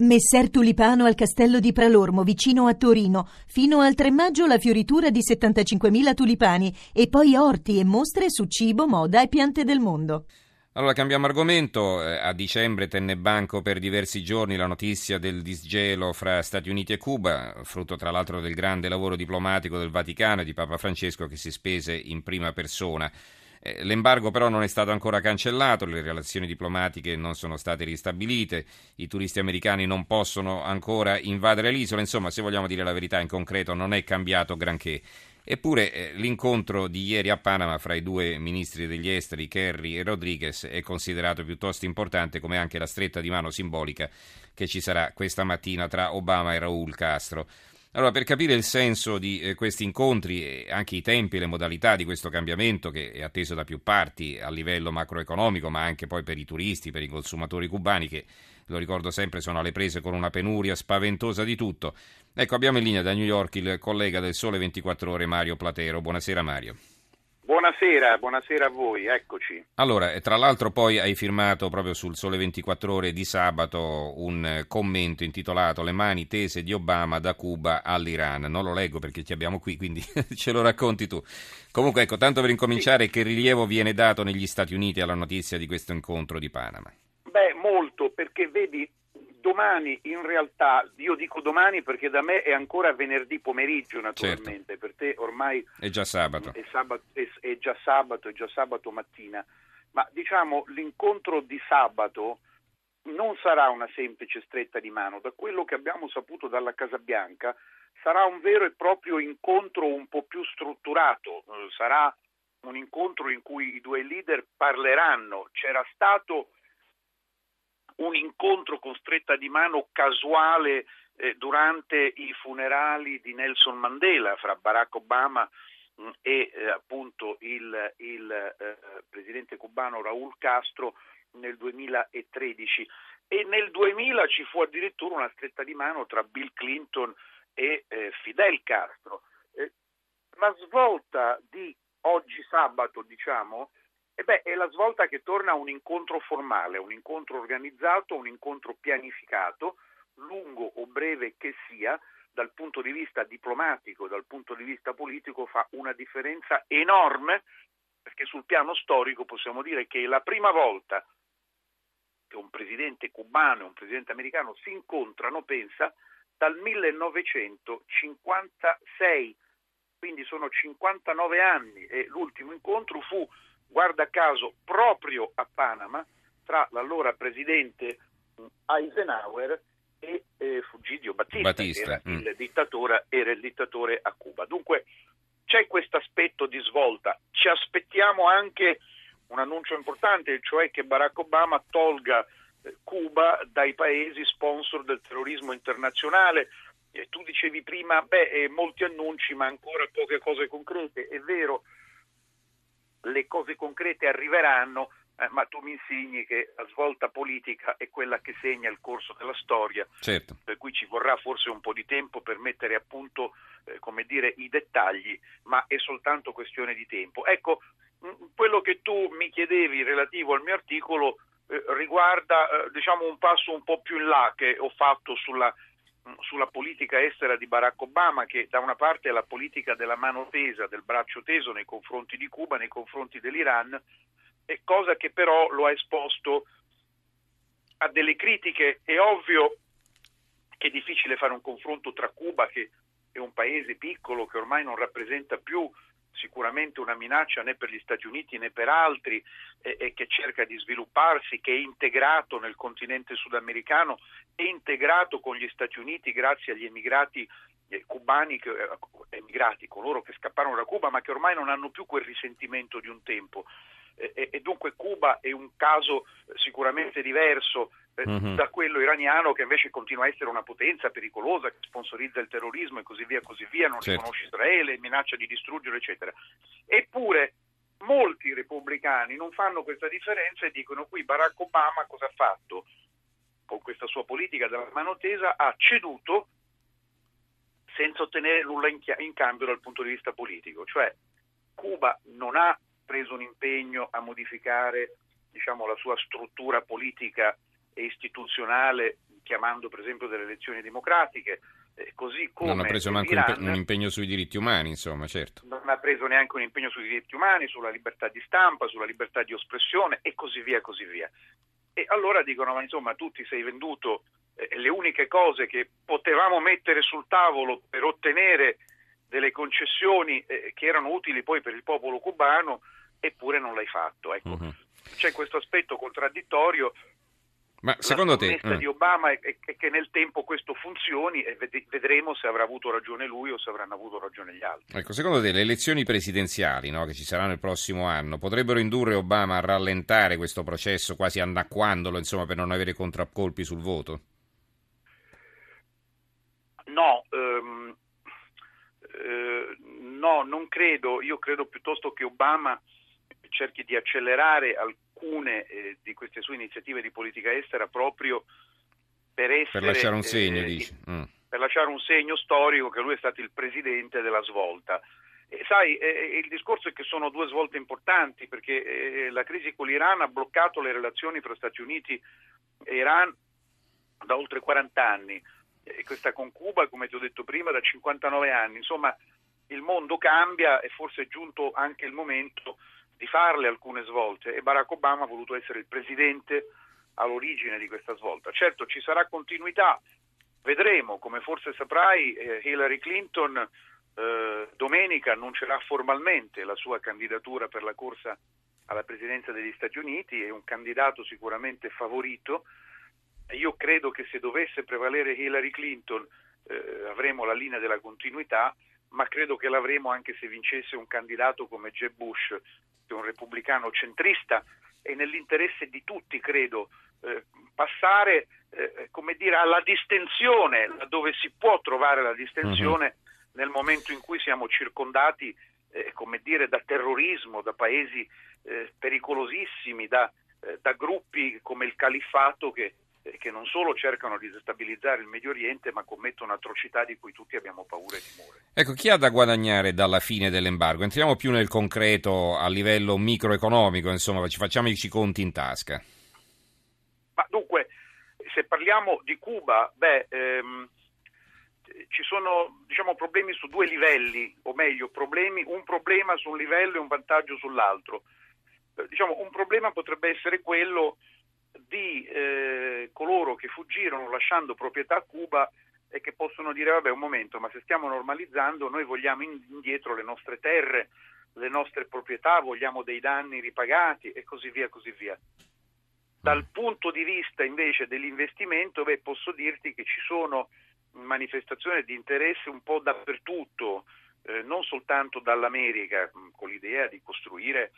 Messer Tulipano al castello di Pralormo, vicino a Torino. Fino al 3 maggio la fioritura di 75.000 tulipani e poi orti e mostre su cibo, moda e piante del mondo. Allora cambiamo argomento. Eh, a dicembre tenne banco per diversi giorni la notizia del disgelo fra Stati Uniti e Cuba, frutto tra l'altro del grande lavoro diplomatico del Vaticano e di Papa Francesco che si spese in prima persona. Eh, l'embargo però non è stato ancora cancellato, le relazioni diplomatiche non sono state ristabilite, i turisti americani non possono ancora invadere l'isola, insomma se vogliamo dire la verità in concreto non è cambiato granché. Eppure eh, l'incontro di ieri a Panama fra i due ministri degli esteri, Kerry e Rodriguez, è considerato piuttosto importante come anche la stretta di mano simbolica che ci sarà questa mattina tra Obama e Raúl Castro. Allora, per capire il senso di eh, questi incontri e anche i tempi e le modalità di questo cambiamento che è atteso da più parti a livello macroeconomico, ma anche poi per i turisti, per i consumatori cubani che, lo ricordo sempre, sono alle prese con una penuria spaventosa di tutto. Ecco, abbiamo in linea da New York il collega del Sole 24 Ore, Mario Platero. Buonasera Mario. Buonasera, buonasera a voi, eccoci. Allora, tra l'altro poi hai firmato proprio sul Sole 24 Ore di sabato un commento intitolato Le mani tese di Obama da Cuba all'Iran. Non lo leggo perché ti abbiamo qui, quindi ce lo racconti tu. Comunque, ecco, tanto per incominciare, sì. che rilievo viene dato negli Stati Uniti alla notizia di questo incontro di Panama? Beh, molto, perché vedi, domani in realtà, io dico domani perché da me è ancora venerdì pomeriggio naturalmente, certo. per te ormai è già sabato. È, sabato, è, è già sabato, è già sabato mattina, ma diciamo l'incontro di sabato non sarà una semplice stretta di mano, da quello che abbiamo saputo dalla Casa Bianca sarà un vero e proprio incontro un po' più strutturato, sarà un incontro in cui i due leader parleranno, c'era stato un incontro con stretta di mano casuale eh, durante i funerali di Nelson Mandela fra Barack Obama mh, mm, e eh, appunto il, il eh, presidente cubano Raúl Castro nel 2013 e nel 2000 ci fu addirittura una stretta di mano tra Bill Clinton e eh, Fidel Castro. Eh, la svolta di oggi sabato, diciamo, beh, è la svolta che torna a un incontro formale, un incontro organizzato, un incontro pianificato, lungo o breve che sia, dal punto di vista diplomatico, dal punto di vista politico, fa una differenza enorme, perché sul piano storico possiamo dire che è la prima volta che un presidente cubano e un presidente americano si incontrano, pensa, dal 1956, quindi sono 59 anni e l'ultimo incontro fu guarda caso proprio a Panama, tra l'allora presidente Eisenhower e eh, Fugidio Battista, Battista. Era, mm. il dittatore, era il dittatore a Cuba. Dunque c'è questo aspetto di svolta. Ci aspettiamo anche un annuncio importante, cioè che Barack Obama tolga eh, Cuba dai paesi sponsor del terrorismo internazionale. Eh, tu dicevi prima, beh, eh, molti annunci ma ancora poche cose concrete. È vero, le cose concrete arriveranno, eh, ma tu mi insegni che la svolta politica è quella che segna il corso della storia, certo. per cui ci vorrà forse un po' di tempo per mettere a punto eh, come dire, i dettagli, ma è soltanto questione di tempo. Ecco, mh, quello che tu mi chiedevi relativo al mio articolo eh, riguarda eh, diciamo un passo un po' più in là che ho fatto sulla sulla politica estera di Barack Obama, che da una parte è la politica della mano tesa, del braccio teso nei confronti di Cuba, nei confronti dell'Iran, cosa che però lo ha esposto a delle critiche. È ovvio che è difficile fare un confronto tra Cuba, che è un paese piccolo, che ormai non rappresenta più sicuramente una minaccia né per gli Stati Uniti né per altri e, e, che cerca di svilupparsi, che è integrato nel continente sudamericano, è integrato con gli Stati Uniti grazie agli emigrati eh, cubani, che, eh, emigrati, coloro che scapparono da Cuba ma che ormai non hanno più quel risentimento di un tempo. E, e dunque Cuba è un caso sicuramente diverso mm-hmm. da quello iraniano che invece continua a essere una potenza pericolosa che sponsorizza il terrorismo e così via, così via, non certo. riconosce Israele, minaccia di distruggere, eccetera. Eppure molti repubblicani non fanno questa differenza e dicono qui Barack Obama cosa ha fatto? Con questa sua politica della mano tesa ha ceduto senza ottenere nulla in, in cambio dal punto di vista politico, cioè Cuba non ha preso un impegno a modificare diciamo, la sua struttura politica e istituzionale chiamando per esempio delle elezioni democratiche, eh, così come... Non ha preso Iran, un impegno sui diritti umani, insomma, certo. Non ha preso neanche un impegno sui diritti umani, sulla libertà di stampa, sulla libertà di espressione e così via, così via. E allora dicono, ma insomma tu ti sei venduto eh, le uniche cose che potevamo mettere sul tavolo per ottenere delle concessioni eh, che erano utili poi per il popolo cubano, eppure non l'hai fatto. Ecco. Uh-huh. C'è questo aspetto contraddittorio ma secondo te... La di mm. Obama è, è, che nel tempo questo funzioni e vedremo se avrà avuto ragione lui o se avranno avuto ragione gli altri. Ecco, secondo te le elezioni presidenziali no, che ci saranno il prossimo anno potrebbero indurre Obama a rallentare questo processo, quasi annacquandolo, insomma, per non avere contraccolpi sul voto? No, ehm, eh, no, non credo. Io credo piuttosto che Obama cerchi di accelerare alcune eh, di queste sue iniziative di politica estera proprio per essere... Per lasciare un segno, eh, dici. Mm. Per lasciare un segno storico che lui è stato il presidente della svolta. E sai, eh, il discorso è che sono due svolte importanti perché eh, la crisi con l'Iran ha bloccato le relazioni tra Stati Uniti e Iran da oltre 40 anni e questa con Cuba, come ti ho detto prima, da 59 anni. Insomma, il mondo cambia e forse è giunto anche il momento di farle alcune svolte e Barack Obama ha voluto essere il presidente all'origine di questa svolta. Certo ci sarà continuità, vedremo, come forse saprai, eh, Hillary Clinton eh, domenica annuncerà formalmente la sua candidatura per la corsa alla presidenza degli Stati Uniti, è un candidato sicuramente favorito. Io credo che se dovesse prevalere Hillary Clinton eh, avremo la linea della continuità, ma credo che l'avremo anche se vincesse un candidato come Jeb Bush, un repubblicano centrista, e nell'interesse di tutti, credo, eh, passare eh, come dire, alla distensione, dove si può trovare la distensione uh-huh. nel momento in cui siamo circondati eh, come dire, da terrorismo, da paesi eh, pericolosissimi, da, eh, da gruppi come il califfato che che non solo cercano di destabilizzare il Medio Oriente, ma commettono atrocità di cui tutti abbiamo paura e timore. Ecco, chi ha da guadagnare dalla fine dell'embargo? Entriamo più nel concreto a livello microeconomico, insomma, ci facciamo i conti in tasca. Ma dunque, se parliamo di Cuba, beh, ehm, ci sono diciamo, problemi su due livelli, o meglio, problemi, un problema su un livello e un vantaggio sull'altro. Eh, diciamo, un problema potrebbe essere quello di eh, coloro che fuggirono lasciando proprietà a Cuba e che possono dire vabbè un momento ma se stiamo normalizzando noi vogliamo indietro le nostre terre, le nostre proprietà, vogliamo dei danni ripagati e così via così via. Dal punto di vista invece dell'investimento beh, posso dirti che ci sono manifestazioni di interesse un po' dappertutto, eh, non soltanto dall'America, con l'idea di costruire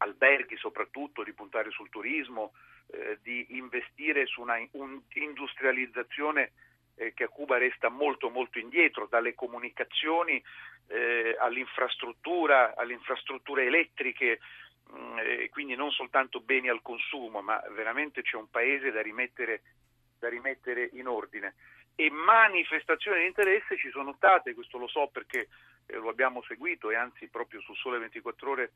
alberghi soprattutto, di puntare sul turismo, eh, di investire su una un industrializzazione eh, che a Cuba resta molto molto indietro, dalle comunicazioni eh, all'infrastruttura, alle infrastrutture elettriche, mh, mm, quindi non soltanto beni al consumo, ma veramente c'è un paese da rimettere, da rimettere in ordine. E manifestazioni di interesse ci sono state, questo lo so perché eh, lo abbiamo seguito e anzi proprio su Sole 24 ore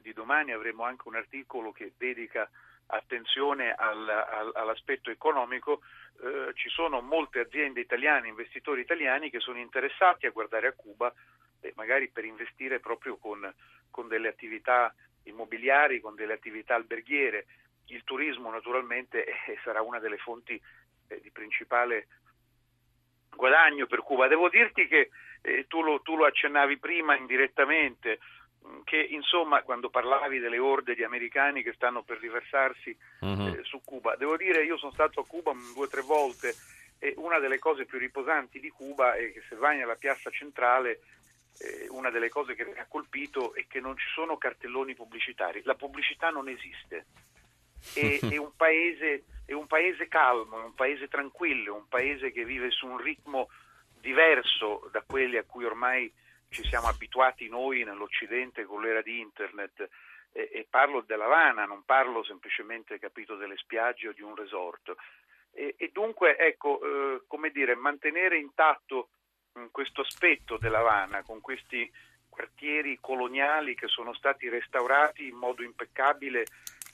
di domani avremo anche un articolo che dedica attenzione al, al, all'aspetto economico, eh, ci sono molte aziende italiane, investitori italiani che sono interessati a guardare a Cuba eh, magari per investire proprio con, con, delle attività immobiliari, con delle attività alberghiere. Il turismo naturalmente eh, sarà una delle fonti eh, di principale guadagno per Cuba. Devo dirti che eh, tu, lo, tu, lo, accennavi prima indirettamente, che insomma quando parlavi delle orde di americani che stanno per riversarsi uh-huh. eh, su Cuba, devo dire io sono stato a Cuba due o tre volte e una delle cose più riposanti di Cuba è che se vai nella piazza centrale eh, una delle cose che mi ha colpito è che non ci sono cartelloni pubblicitari, la pubblicità non esiste. È, è, un paese, è un paese calmo, è un paese tranquillo, è un paese che vive su un ritmo diverso da quelli a cui ormai ci siamo abituati noi nell'Occidente con l'era di Internet. E, e parlo dell'Havana, non parlo semplicemente capito, delle spiagge o di un resort. E, e dunque, ecco, eh, come dire, mantenere intatto mm, questo aspetto dell'Havana con questi quartieri coloniali che sono stati restaurati in modo impeccabile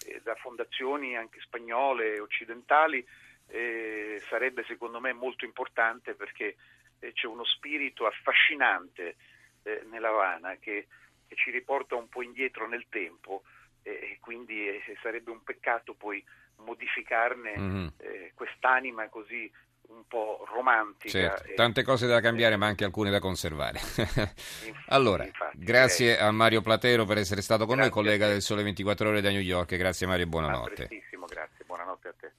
eh, da fondazioni anche spagnole e occidentali, eh, sarebbe secondo me molto importante perché eh, c'è uno spirito affascinante eh, nella Havana che, che, ci riporta un po' indietro nel tempo e quindi eh, sarebbe un peccato poi modificarne mm-hmm. quest'anima così un po' romantica. Certo, tante cose da cambiare ma anche alcune da conservare. allora, infatti, grazie direi. a Mario Platero per essere stato con grazie noi, collega del Sole 24 Ore da New York. Grazie Mario e buonanotte.